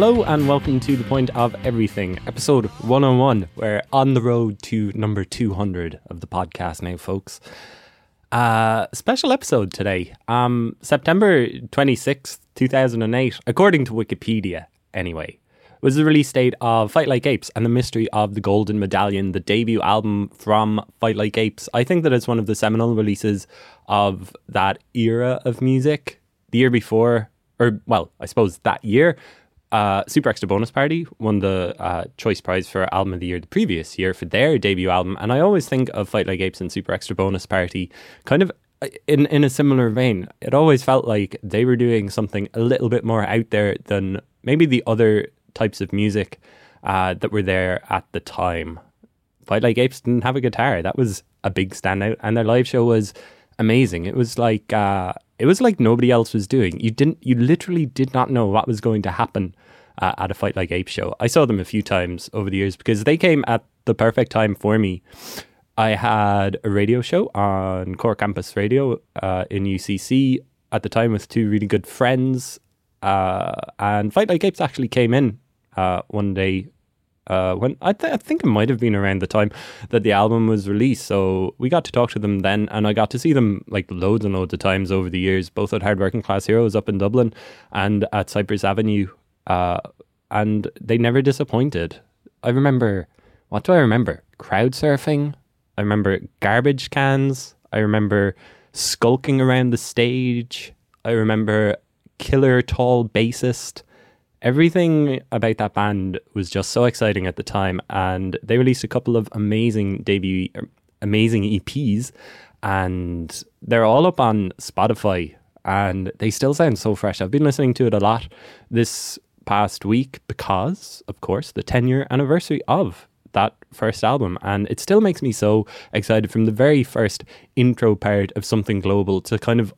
Hello and welcome to The Point of Everything, episode 101. We're on the road to number 200 of the podcast now, folks. Uh, special episode today. Um, September 26th, 2008, according to Wikipedia, anyway, was the release date of Fight Like Apes and the Mystery of the Golden Medallion, the debut album from Fight Like Apes. I think that it's one of the seminal releases of that era of music. The year before, or well, I suppose that year, uh, Super Extra Bonus Party won the uh, Choice Prize for Album of the Year the previous year for their debut album. And I always think of Fight Like Apes and Super Extra Bonus Party kind of uh, in, in a similar vein. It always felt like they were doing something a little bit more out there than maybe the other types of music uh, that were there at the time. Fight Like Apes didn't have a guitar. That was a big standout. And their live show was amazing. It was like uh, it was like nobody else was doing. You didn't, you literally did not know what was going to happen uh, at a Fight Like Ape show. I saw them a few times over the years because they came at the perfect time for me. I had a radio show on Cork Campus Radio uh, in UCC at the time with two really good friends. Uh, and Fight Like Apes actually came in uh, one day uh, when I, th- I, think it might have been around the time that the album was released. So we got to talk to them then, and I got to see them like loads and loads of times over the years, both at Hard Working Class Heroes up in Dublin and at Cyprus Avenue. Uh, and they never disappointed. I remember, what do I remember? Crowd surfing. I remember garbage cans. I remember skulking around the stage. I remember killer tall bassist everything about that band was just so exciting at the time and they released a couple of amazing debut er, amazing EPs and they're all up on Spotify and they still sound so fresh. I've been listening to it a lot this past week because of course the 10 year anniversary of that first album and it still makes me so excited from the very first intro part of something global to kind of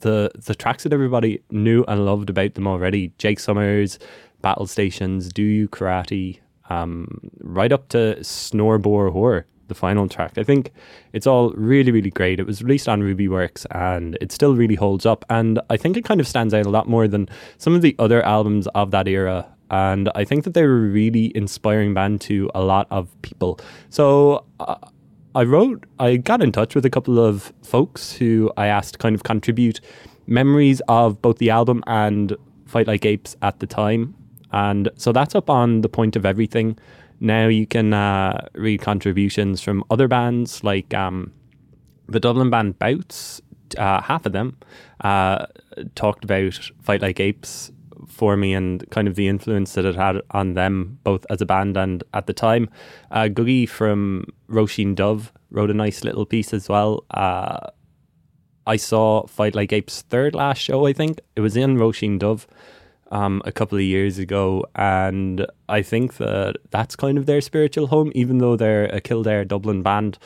the the tracks that everybody knew and loved about them already. Jake Summers, Battle Stations, Do You Karate, um, right up to Snore Bore Whore, the final track. I think it's all really, really great. It was released on Ruby Works and it still really holds up. And I think it kind of stands out a lot more than some of the other albums of that era. And I think that they were a really inspiring band to a lot of people. So uh, I wrote, I got in touch with a couple of folks who I asked to kind of contribute memories of both the album and Fight Like Apes at the time. And so that's up on the point of everything. Now you can uh, read contributions from other bands like um, the Dublin band Bouts. Uh, half of them uh, talked about Fight Like Apes for me and kind of the influence that it had on them, both as a band and at the time. Uh, Googie from Roisin Dubh wrote a nice little piece as well. Uh, I saw Fight Like Apes' third last show, I think. It was in Roisin Dubh um, a couple of years ago. And I think that that's kind of their spiritual home, even though they're a Kildare Dublin band.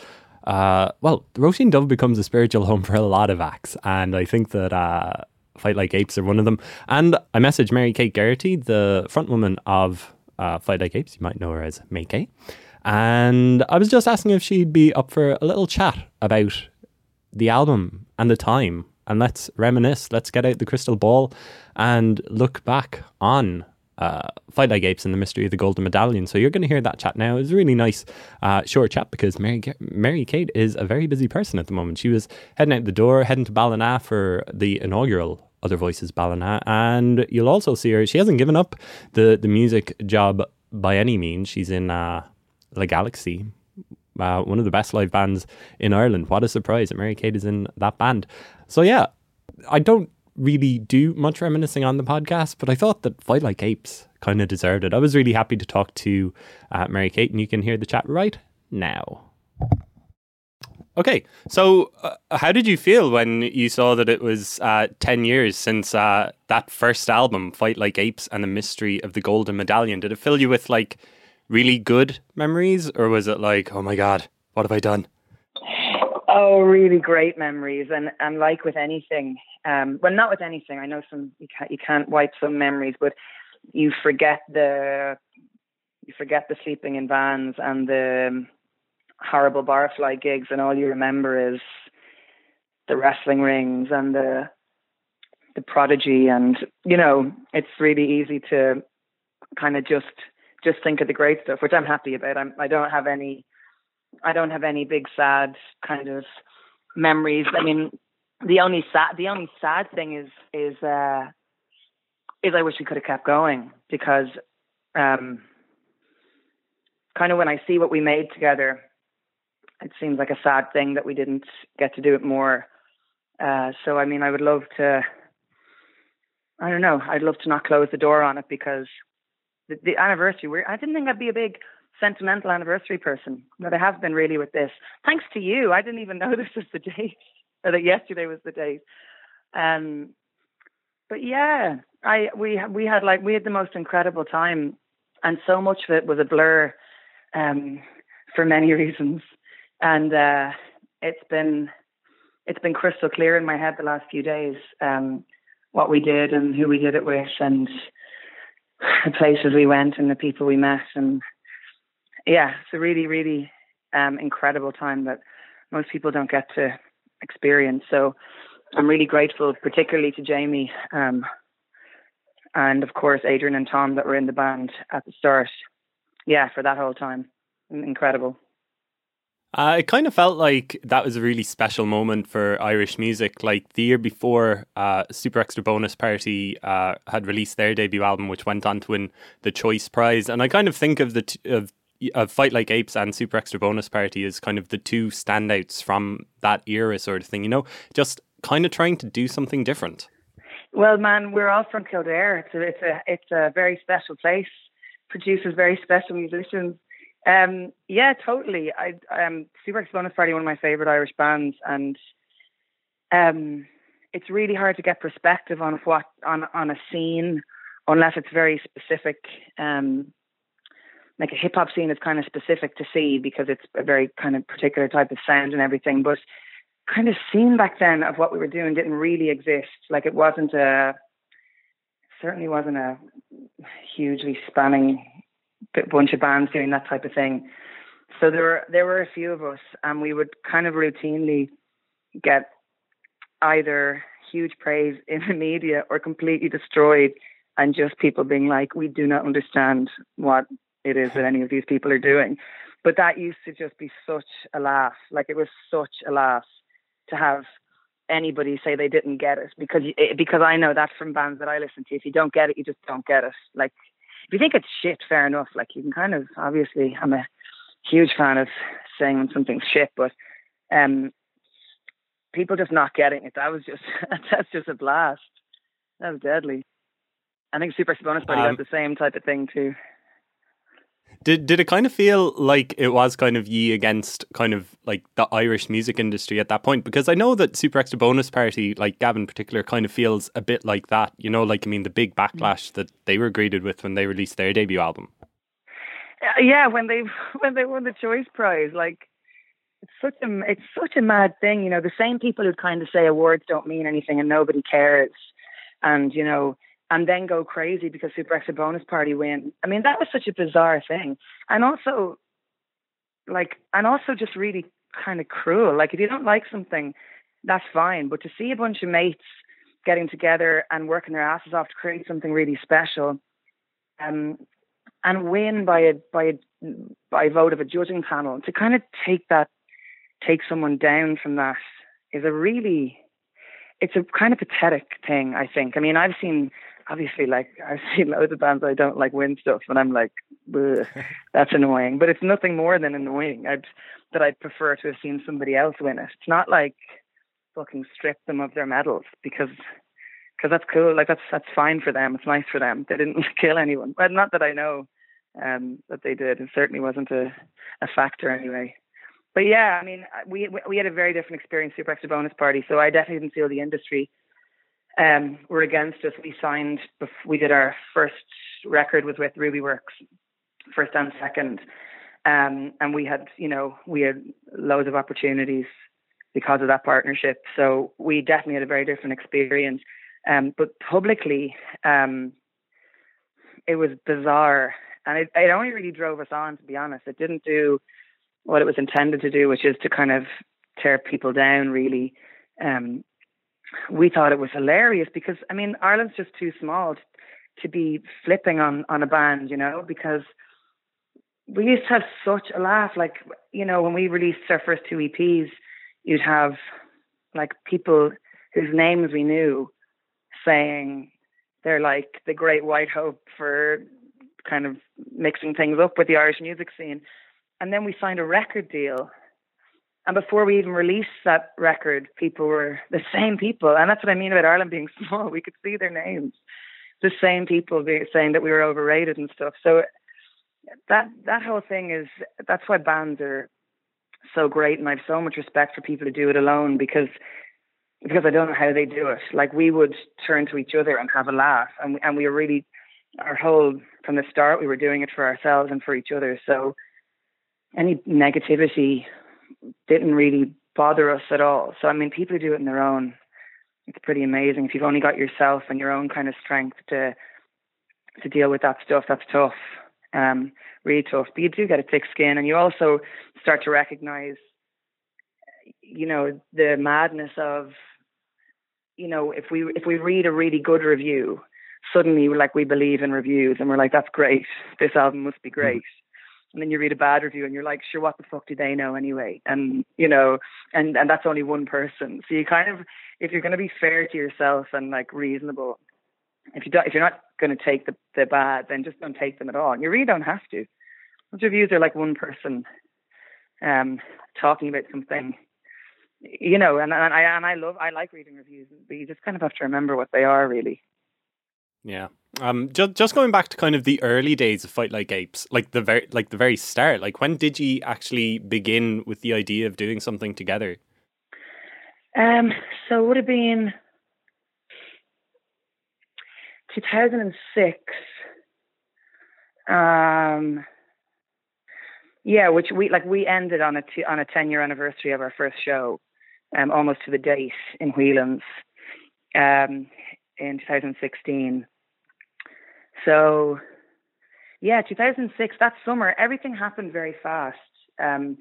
Uh, well, Roisin Dubh becomes a spiritual home for a lot of acts. And I think that uh, Fight Like Apes are one of them. And I messaged Mary Kate Geraghty, the frontwoman of uh, Fight Like Apes. You might know her as MayKay. And I was just asking if she'd be up for a little chat about the album and the time. And let's reminisce, let's get out the crystal ball and look back on uh, Fight Like Apes and the Mystery of the Golden Medallion. So you're going to hear that chat now. It's a really nice, uh, short chat because Mary Mary Kate is a very busy person at the moment. She was heading out the door, heading to Ballina for the inaugural Other Voices Ballina, and you'll also see her. She hasn't given up the the music job by any means. She's in uh, Le Galaxie. Uh, one of the best live bands in Ireland. What a surprise that Mary Kate is in that band. So, yeah, I don't really do much reminiscing on the podcast, but I thought that Fight Like Apes kind of deserved it. I was really happy to talk to uh, Mary Kate, and you can hear the chat right now. Okay, so uh, how did you feel when you saw that it was uh, 10 years since uh, that first album, Fight Like Apes and the Mystery of the Golden Medallion? Did it fill you with like really good memories, or was it like, oh my God, what have I done? Oh, really great memories, and and like with anything, um, well, not with anything. I know some you can't you can't wipe some memories, but you forget the you forget the sleeping in vans and the horrible barfly gigs, and all you remember is the wrestling rings and the the prodigy, and you know it's really easy to kind of just just think of the great stuff, which I'm happy about. I'm I don't have any I don't have any big sad kind of memories. I mean, the only sad the only sad thing is is uh is I wish we could have kept going because um kind of when I see what we made together, it seems like a sad thing that we didn't get to do it more. Uh so I mean I would love to I don't know, I'd love to not close the door on it because the, the anniversary we I didn't think I'd be a big sentimental anniversary person, but I have been really with this. Thanks to you. I didn't even know this was the date or that yesterday was the date. Um, but yeah, I we we had like we had the most incredible time, and so much of it was a blur, um, for many reasons, and uh, it's been it's been crystal clear in my head the last few days, um, what we did and who we did it with, and the places we went and the people we met, and yeah, it's a really really um, incredible time that most people don't get to experience. So I'm really grateful, particularly to Jamie, um, and of course Adrian and Tom that were in the band at the start. Yeah, for that whole time, incredible. Uh, it kind of felt like that was a really special moment for Irish music. Like the year before, uh, Super Extra Bonus Party uh, had released their debut album, which went on to win the Choice Prize. And I kind of think of the t- of of Fight Like Apes and Super Extra Bonus Party is kind of the two standouts from that era, sort of thing. You know, just kind of trying to do something different. Well, man, we're all from Kildare. It's a it's a it's a very special place. Produces very special musicians. Um, yeah, totally. I um, Super Bonus Party, one of my favorite Irish bands, and um, it's really hard to get perspective on what on on a scene unless it's very specific. Um, like a hip hop scene is kind of specific to see because it's a very kind of particular type of sound and everything. But kind of scene back then of what we were doing didn't really exist. Like it wasn't a certainly wasn't a hugely spanning bunch of bands doing that type of thing. So there were there were a few of us, and we would kind of routinely get either huge praise in the media or completely destroyed, and just people being like, "We do not understand what it is that any of these people are doing. But that used to just be such a laugh. Like it was such a laugh to have anybody say they didn't get it because eh, because I know that from bands that I listen to. If you don't get it, you just don't get it. Like if you think it's shit, fair enough. Like you can kind of obviously I'm a huge fan of saying when something's shit, but um people just not getting it. That was just that's just a blast. That was deadly. I think Super Bonus Party um, the same type of thing too. Did did it kind of feel like it was kind of ye against kind of like the Irish music industry at that point? Because I know that Super Extra Bonus Party, like Gavin in particular, kind of feels a bit like that. You know, like I mean, the big backlash that they were greeted with when they released their debut album. Uh, yeah, when they when they won the Choice Prize, like it's such a it's such a mad thing. You know, the same people who kind of say awards don't mean anything and nobody cares, and you know and then go crazy because Super Extra Bonus Party win. I mean, that was such a bizarre thing. And also, like, and also just really kind of cruel. Like, if you don't like something, that's fine. But to see a bunch of mates getting together and working their asses off to create something really special, um, and win by a by a by a vote of a judging panel, to kind of take that, take someone down from that, is a really it's a kind of pathetic thing, I think. I mean, I've seen obviously like I've seen loads of bands I don't like win stuff and I'm like that's annoying. But it's nothing more than annoying. I'd that I'd prefer to have seen somebody else win it. It's not like fucking strip them of their medals because because that's cool like that's that's fine for them it's nice for them. They didn't kill anyone. But not that I know um that they did it certainly wasn't a a factor anyway. But yeah I mean we we had a very different experience super extra bonus party so I definitely didn't feel the industry um, were against us. We signed, we did our first record was with Rubyworks, first and second. Um, and we had, you know, we had loads of opportunities because of that partnership. So we definitely had a very different experience. Um, but publicly, um, it was bizarre. And it, it only really drove us on, to be honest. It didn't do what it was intended to do, which is to kind of tear people down, really. Um, we thought it was hilarious because I mean Ireland's just too small to be flipping on on a band, you know, because we used to have such a laugh. Like, you know, when we released our first two EPs, you'd have like people whose names we knew saying they're like the great white hope for kind of mixing things up with the Irish music scene. And then we signed a record deal. And before we even released that record, people were the same people. And that's what I mean about Ireland being small. We could see their names. The same people being, saying that we were overrated and stuff. So that that whole thing is that's why bands are so great and I have so much respect for people who do it alone because because I don't know how they do it. Like we would turn to each other and have a laugh and we, and we were really our whole from the start we were doing it for ourselves and for each other. So any negativity didn't really bother us at all. So I mean people do it on their own it's pretty amazing. If you've only got yourself and your own kind of strength to to deal with that stuff, that's tough um, really tough. But you do get a thick skin, and you also start to recognize, you know, the madness of, you know, if we if we read a really good review, suddenly like we believe in reviews, and we're like, that's great. This album must be great. And then you read a bad review, and you're like, sure, what the fuck do they know anyway? And you know, and and that's only one person. So you kind of, if you're going to be fair to yourself and like reasonable, if you don't, if you're not going to take the, the bad, then just don't take them at all. And you really don't have to. Those reviews are like one person um, talking about something, you know. And, and I and I love I like reading reviews, but you just kind of have to remember what they are really. Yeah. Um. Just just going back to kind of the early days of Fight Like Apes, like the very like the very start. Like when did you actually begin with the idea of doing something together? Um. So it would have been 2006. Um, yeah, which we like we ended on a t- on a 10 year anniversary of our first show, um, almost to the date in Whelan's, um, in 2016. So, yeah, 2006. That summer, everything happened very fast. Um,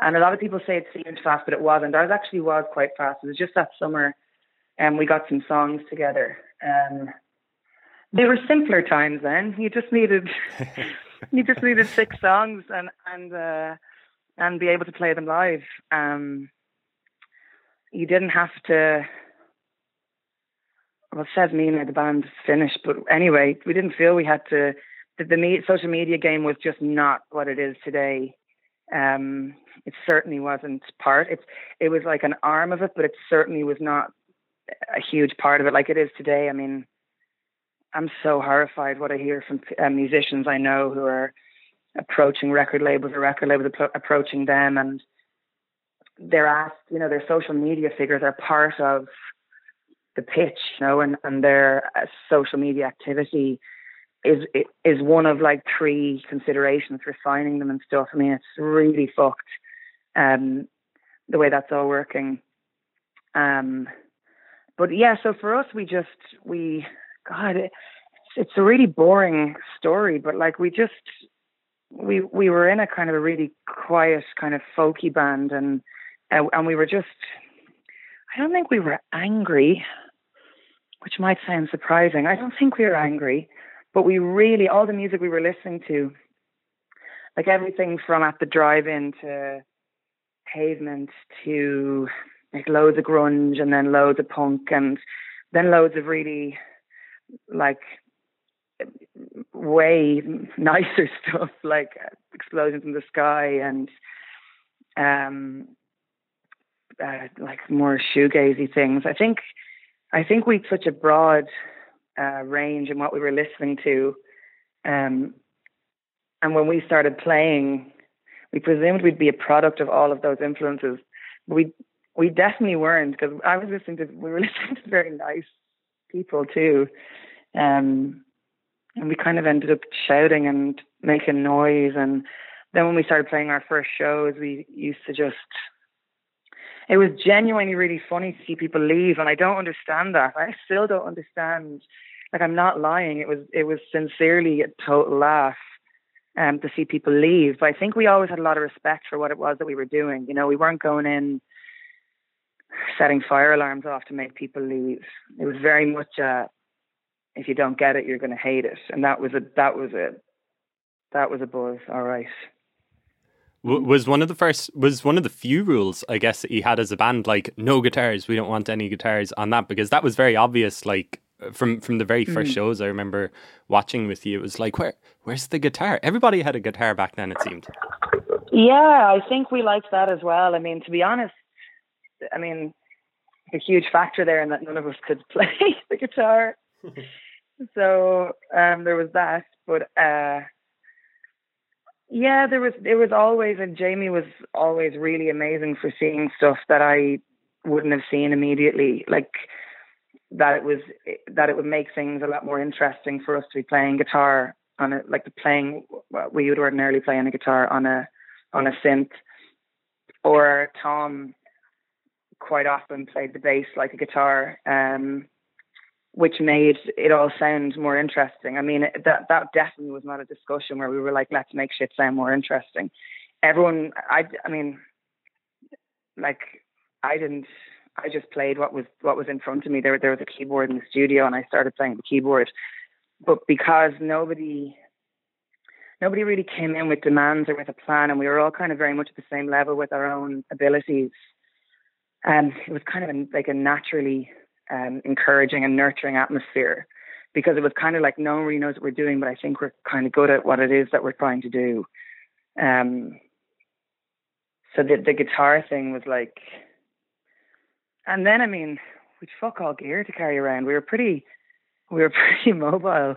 and a lot of people say it seemed fast, but it wasn't. Ours actually was quite fast. It was just that summer, and um, we got some songs together. Um, they were simpler times then. You just needed you just needed six songs and and uh, and be able to play them live. Um, you didn't have to. Well, it says me now the band's finished, but anyway, we didn't feel we had to. The, the social media game was just not what it is today. Um, it certainly wasn't part. It's it was like an arm of it, but it certainly was not a huge part of it like it is today. I mean, I'm so horrified what I hear from uh, musicians I know who are approaching record labels or record labels approaching them and they're asked, you know, their social media figures are part of the pitch, you know, and, and their uh, social media activity is is one of like three considerations for signing them and stuff. I mean, it's really fucked um, the way that's all working. Um, but yeah, so for us, we just we God, it's, it's a really boring story, but like we just we we were in a kind of a really quiet kind of folky band, and uh, and we were just I don't think we were angry, which might sound surprising. I don't think we were angry, but we really all the music we were listening to, like everything from at the drive-in to pavement to like loads of grunge and then loads of punk and then loads of really like way nicer stuff like explosions in the sky and um uh, like more shoegazy things. I think I think we such a broad uh, range in what we were listening to, um, and when we started playing, we presumed we'd be a product of all of those influences. But we we definitely weren't because I was listening to we were listening to very nice people too. Um, and we kind of ended up shouting and making noise. And then when we started playing our first shows, we used to just, it was genuinely really funny to see people leave. And I don't understand that. I still don't understand. Like, I'm not lying. It was, it was sincerely a total laugh. Um, to see people leave, but I think we always had a lot of respect for what it was that we were doing. You know, we weren't going in setting fire alarms off to make people leave. It was very much a, if you don't get it, you're going to hate it. And that was a that was a that was a buzz. All right. Was one of the first was one of the few rules I guess that he had as a band like no guitars. We don't want any guitars on that because that was very obvious. Like from from the very first mm. shows I remember watching with you, it was like where where's the guitar? Everybody had a guitar back then. It seemed. Yeah, I think we liked that as well. I mean, to be honest, I mean, a huge factor there in that none of us could play the guitar. so um, there was that, but uh, yeah, there was it was always and Jamie was always really amazing for seeing stuff that I wouldn't have seen immediately. Like that it was that it would make things a lot more interesting for us to be playing guitar on a like the playing we would ordinarily play on a guitar on a on a synth or Tom quite often played the bass like a guitar um which made it all sound more interesting. I mean, that that definitely was not a discussion where we were like, let's make shit sound more interesting. Everyone, I, I mean, like, I didn't. I just played what was what was in front of me. There, there was a keyboard in the studio, and I started playing the keyboard. But because nobody, nobody really came in with demands or with a plan, and we were all kind of very much at the same level with our own abilities. And um, it was kind of like a naturally um, encouraging and nurturing atmosphere because it was kind of like no one really knows what we're doing, but I think we're kind of good at what it is that we're trying to do. Um, so the the guitar thing was like, and then I mean, we'd fuck all gear to carry around. We were pretty, we were pretty mobile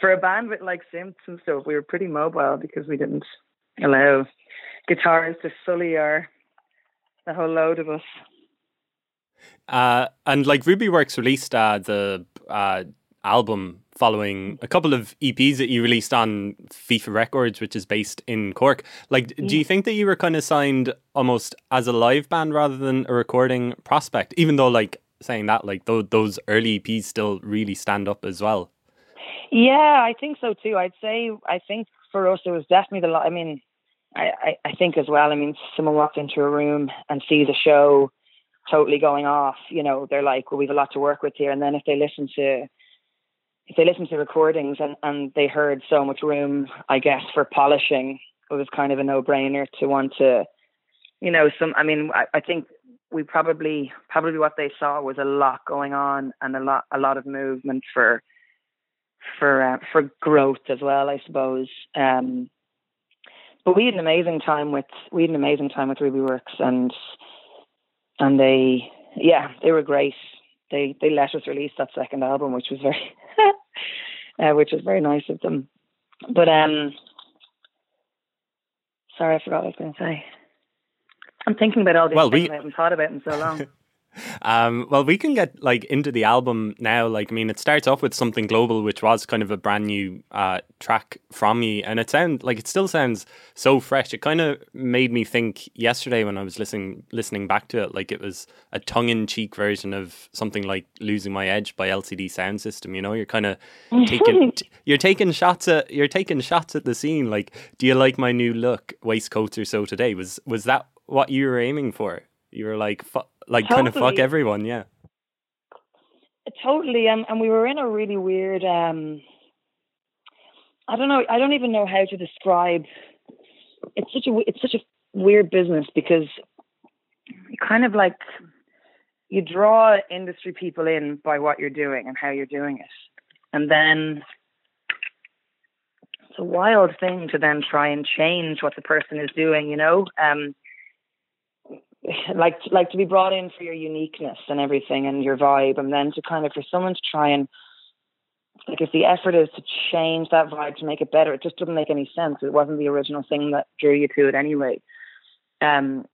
for a band with like synths and stuff. We were pretty mobile because we didn't allow guitars to sully our the whole load of us. Uh, and like Rubyworks released uh, the uh, album following a couple of EPs that you released on FIFA Records, which is based in Cork. Like, do you think that you were kind of signed almost as a live band rather than a recording prospect? Even though, like, saying that, like, those, those early EPs still really stand up as well. Yeah, I think so too. I'd say, I think for us, it was definitely the, I mean, I, I, I think as well, I mean, someone walks into a room and sees a show totally going off, you know, they're like, well, we've a lot to work with here. And then if they listen to, if they listen to recordings and, and they heard so much room, I guess, for polishing, it was kind of a no brainer to want to, you know, some, I mean, I, I think we probably, probably what they saw was a lot going on and a lot, a lot of movement for, for, uh, for growth as well, I suppose. Um, but we had an amazing time with, we had an amazing time with Ruby Works and, and they yeah they were great. They they let us release that second album which was very uh, which was very nice of them. But um sorry i forgot what i was going to say. I'm thinking about all these well, things we... i haven't thought about in so long Um, well, we can get like into the album now. Like, I mean, it starts off with something global, which was kind of a brand new uh, track from me, and it sounds like it still sounds so fresh. It kind of made me think yesterday when I was listening listening back to it, like it was a tongue in cheek version of something like "Losing My Edge" by LCD Soundsystem. You know, you're kind of taking you're taking shots at you're taking shots at the scene. Like, do you like my new look? Waistcoats or so today was was that what you were aiming for? You were like, like totally. kind of fuck everyone, yeah. Totally, and and we were in a really weird. um I don't know. I don't even know how to describe. It's such a it's such a weird business because you kind of like you draw industry people in by what you're doing and how you're doing it, and then it's a wild thing to then try and change what the person is doing. You know, um, like like to be brought in for your uniqueness and everything and your vibe and then to kind of for someone to try and like if the effort is to change that vibe to make it better it just doesn't make any sense. It wasn't the original thing that drew you to it anyway. Um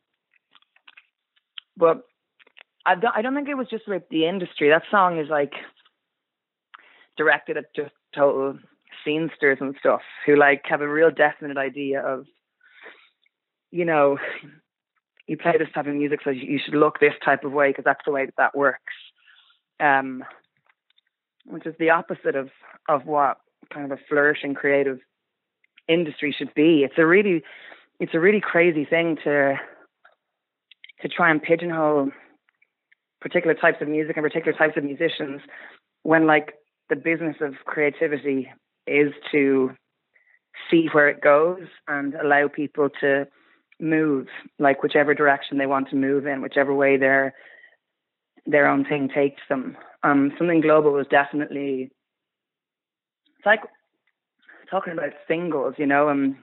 but I don't, I don't think it was just about the industry. That song is like directed at just total scenesters and stuff who like have a real definite idea of you know you play this type of music, so you should look this type of way because that's the way that that works. Um, which is the opposite of of what kind of a flourishing creative industry should be. It's a really it's a really crazy thing to to try and pigeonhole particular types of music and particular types of musicians when like the business of creativity is to see where it goes and allow people to move like whichever direction they want to move in, whichever way their their own thing takes them. Um, something global was definitely it's like talking about singles, you know. Um,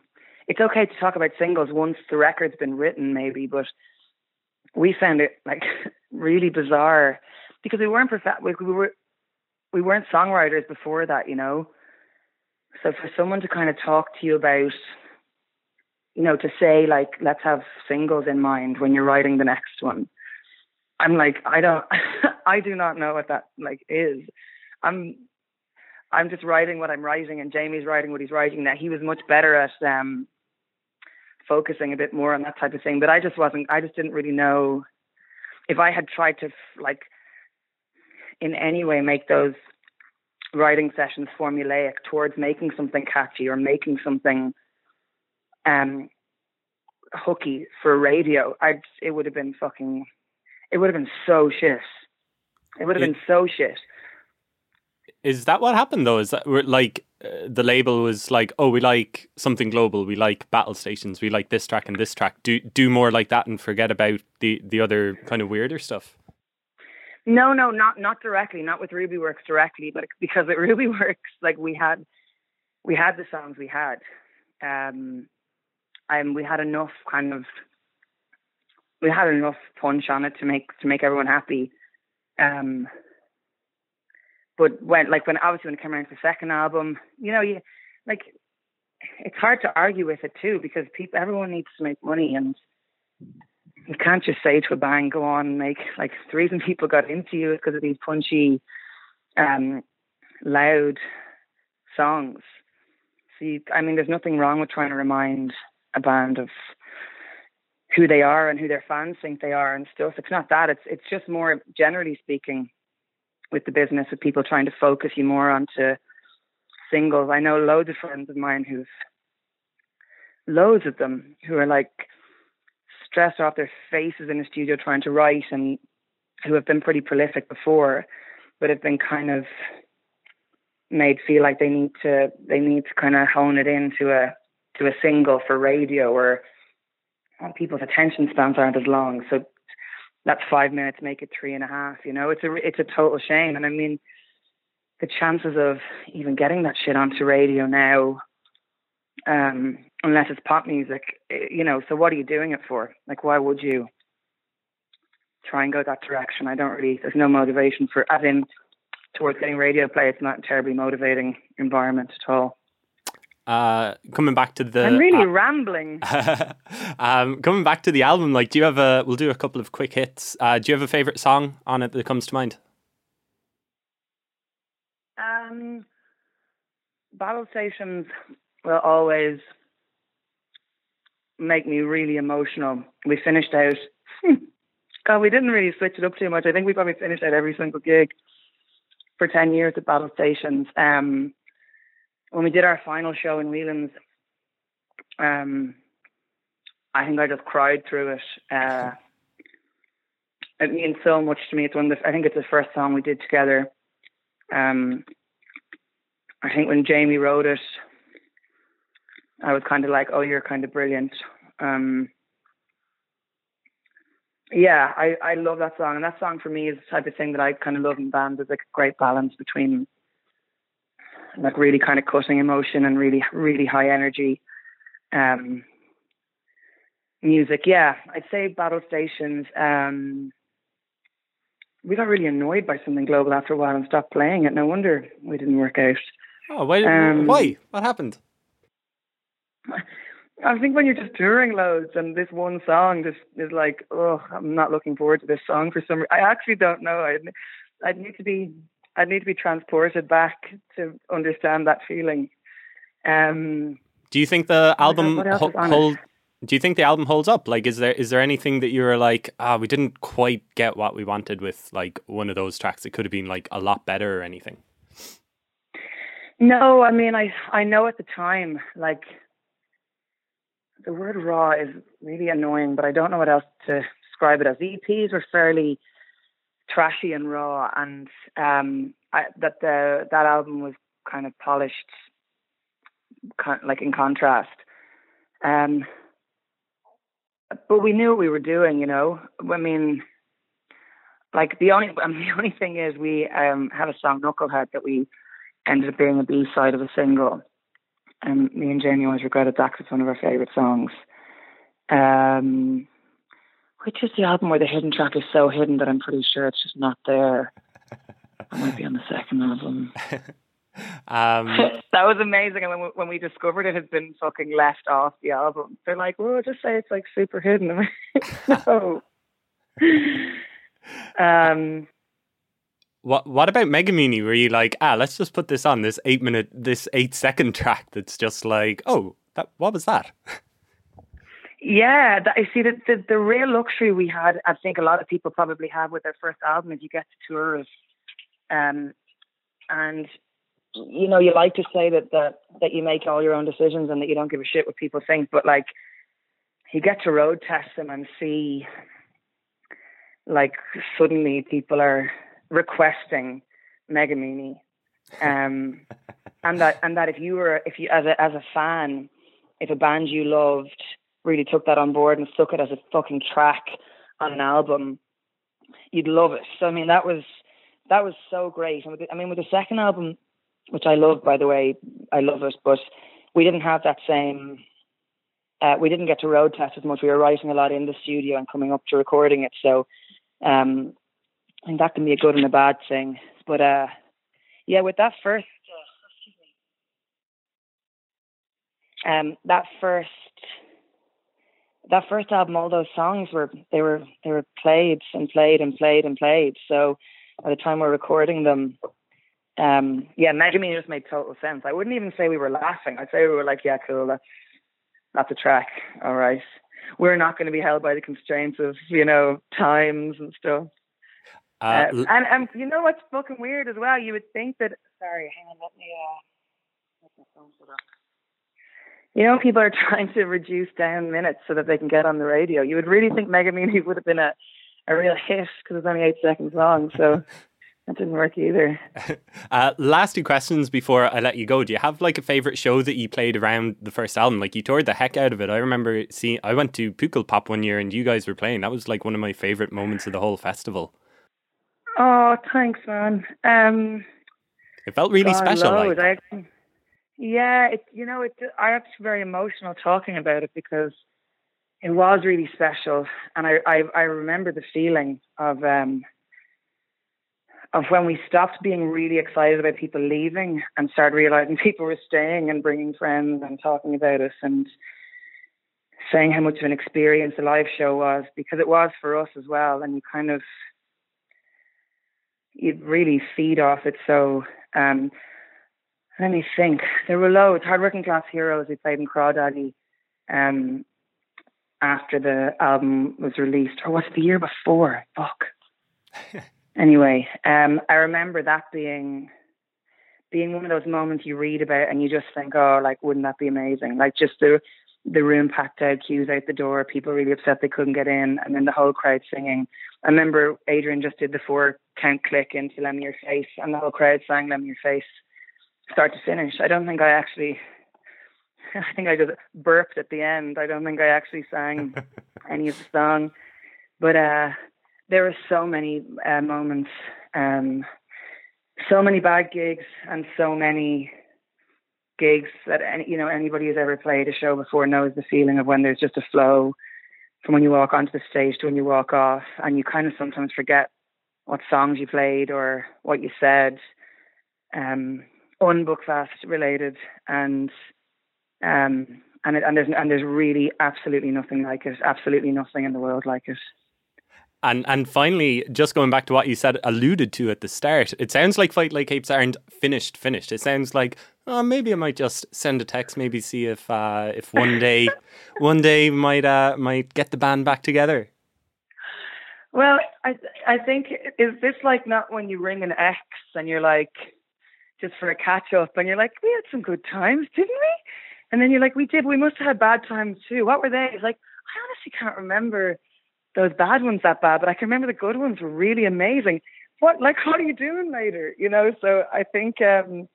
it's okay to talk about singles once the record's been written, maybe, but we found it like really bizarre because we weren't perfect. We, we were we weren't songwriters before that, you know. So for someone to kind of talk to you about, you know, to say like, let's have singles in mind when you're writing the next one. I'm like, I don't, I do not know what that like is. I'm, I'm just writing what I'm writing, and Jamie's writing what he's writing. That he was much better at um, focusing a bit more on that type of thing. But I just wasn't. I just didn't really know if I had tried to like in any way make those writing sessions formulaic towards making something catchy or making something um hooky for radio, I'd it would have been fucking it would have been so shit. It would have been so shit. Is that what happened though? Is that like uh, the label was like, oh, we like something global, we like battle stations, we like this track and this track. Do do more like that and forget about the the other kind of weirder stuff. No, no, not not directly, not with Ruby Works directly, but because at Ruby Works, like we had we had the songs we had, um, and we had enough kind of we had enough punch on it to make to make everyone happy. Um, but when like when obviously when it came around to the second album, you know, you like it's hard to argue with it too because people everyone needs to make money and you can't just say to a band, go on and make like the reason people got into you is because of these punchy, um, loud songs. See, I mean, there's nothing wrong with trying to remind a band of who they are and who their fans think they are and stuff. It's not that. It's it's just more generally speaking with the business of people trying to focus you more onto singles. I know loads of friends of mine who've loads of them who are like stressed off their faces in the studio trying to write and who have been pretty prolific before, but have been kind of made feel like they need to they need to kind of hone it into a to a single for radio or people's attention spans aren't as long. So that's five minutes, make it three and a half. You know, it's a it's a total shame. And I mean, the chances of even getting that shit onto radio now um, unless it's pop music, eh, you know. So what are you doing it for? Like, why would you try and go that direction? I don't really. There's no motivation for, as in, towards getting radio play. It's not a terribly motivating environment at all. Uh, coming back to the, I'm really uh, rambling. um, coming back to the album, like, do you have a? We'll do a couple of quick hits. Uh, do you have a favorite song on it that comes to mind? Um, battle stations will always make me really emotional. We finished out. God, we didn't really switch it up too much. I think we probably finished out every single gig for ten years at Battle Stations. Um, when we did our final show in Whelan's, um, I think I just cried through it. Uh, it means so much to me. It's one of the, I think it's the first song we did together. Um, I think when Jamie wrote it, I was kind of like, oh, you're kind of brilliant. Um, yeah, I, I love that song. And that song for me is the type of thing that I kind of love in bands. It's like a great balance between like really kind of cutting emotion and really, really high energy um, music. Yeah, I'd say Battle Stations. Um, we got really annoyed by something global after a while and stopped playing it. No wonder we didn't work out. Oh, why? Um, why? What happened? I think when you're just touring loads and this one song just is like, oh, I'm not looking forward to this song for some. reason. I actually don't know. I'd, I'd need to be, I'd need to be transported back to understand that feeling. Um, do you think the album ho- hold? Do you think the album holds up? Like, is there is there anything that you were like, ah, we didn't quite get what we wanted with like one of those tracks? It could have been like a lot better or anything. No, I mean, I I know at the time, like the word raw is really annoying, but I don't know what else to describe it as. EPs were fairly trashy and raw, and um, I, that the that album was kind of polished, like in contrast. Um, but we knew what we were doing, you know. I mean, like the only I mean, the only thing is we um had a song Knucklehead that we ended up being a B side of a single, and me and Jamie always regretted that because it's one of our favorite songs. Um, which is the album where the hidden track is so hidden that I'm pretty sure it's just not there. I might be on the second album. um, that was amazing. And when we, when we discovered it had been fucking left off the album, they're like, "Well, just say it's like super hidden." no. um. What What about Megamini? Were you like, ah, let's just put this on this eight minute, this eight second track that's just like, oh, that what was that? Yeah, that, I see that the, the real luxury we had, I think a lot of people probably have with their first album, is you get to tour, um, and you know you like to say that that that you make all your own decisions and that you don't give a shit what people think, but like you get to road test them and see, like suddenly people are requesting Megamini, um, and that and that if you were if you as a as a fan, if a band you loved really took that on board and stuck it as a fucking track on an album, you'd love it. So I mean, that was that was so great. And the, I mean, with the second album, which I love, by the way, I love it, but we didn't have that same. Uh, we didn't get to road test as much. We were writing a lot in the studio and coming up to recording it. So, um, I think that can be a good and a bad thing. But uh, yeah, with that first, uh, um, that first that first album, all those songs were they were they were played and played and played and played. So by the time we're recording them, um, yeah, Megamini just made total sense. I wouldn't even say we were laughing. I'd say we were like, yeah, cool, that's that's a track. All right, we're not going to be held by the constraints of you know times and stuff. Uh, uh, and and you know what's fucking weird as well? You would think that. Sorry, hang on, let me. Uh, let my phone shut off you know, people are trying to reduce down minutes so that they can get on the radio. You would really think Megamini would have been a, a real hit because it's only eight seconds long. So that didn't work either. Uh, last two questions before I let you go. Do you have like a favorite show that you played around the first album? Like you toured the heck out of it. I remember seeing. I went to Pukkelpop one year and you guys were playing. That was like one of my favorite moments of the whole festival. Oh, thanks, man. Um, it felt really special. Like. I, yeah, it you know it. I was very emotional talking about it because it was really special, and I I, I remember the feeling of um of when we stopped being really excited about people leaving and started realizing people were staying and bringing friends and talking about us and saying how much of an experience the live show was because it was for us as well and you kind of you really feed off it so um let me think. There were loads. Hard Working Class Heroes we played in Crawdaddy um, after the album was released. Or was it the year before? Fuck. anyway, um, I remember that being being one of those moments you read about and you just think, oh, like, wouldn't that be amazing? Like just the the room packed out, queues out the door, people really upset they couldn't get in, and then the whole crowd singing. I remember Adrian just did the four count click into Lend Me Your Face, and the whole crowd sang Lend Me Your Face start to finish. I don't think I actually. I think I just burped at the end. I don't think I actually sang any of the song, but uh, there were so many uh, moments, um, so many bad gigs, and so many gigs that any, you know anybody who's ever played a show before knows the feeling of when there's just a flow from when you walk onto the stage to when you walk off, and you kind of sometimes forget what songs you played or what you said. Um, unbookfast related and um and it, and there's and there's really absolutely nothing like it absolutely nothing in the world like it and and finally, just going back to what you said, alluded to at the start, it sounds like Fight Like Apes aren't finished. Finished. It sounds like oh, maybe I might just send a text, maybe see if uh, if one day, one day might uh, might get the band back together. Well, I I think is this like not when you ring an ex and you're like, just for a catch up. And you're like, we had some good times, didn't we? And then you're like, we did. We must have had bad times too. What were they? It's like, I honestly can't remember those bad ones that bad, but I can remember the good ones were really amazing. what, like, what are you doing later? You know, so I think um,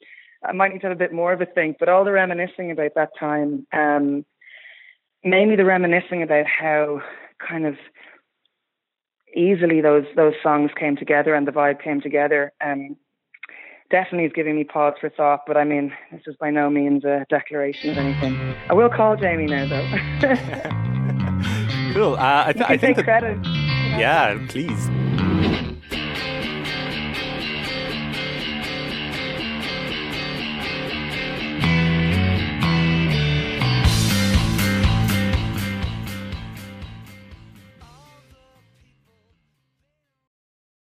I might need to have a bit more of a think, but all the reminiscing about that time, um, mainly the reminiscing about how kind of easily those those songs came together and the vibe came together. Um, definitely is giving me pause for thought. But I mean, this is by no means a declaration of anything. I will call Jamie now, though. cool. Uh, I, th- I think that, credit. Yeah, please.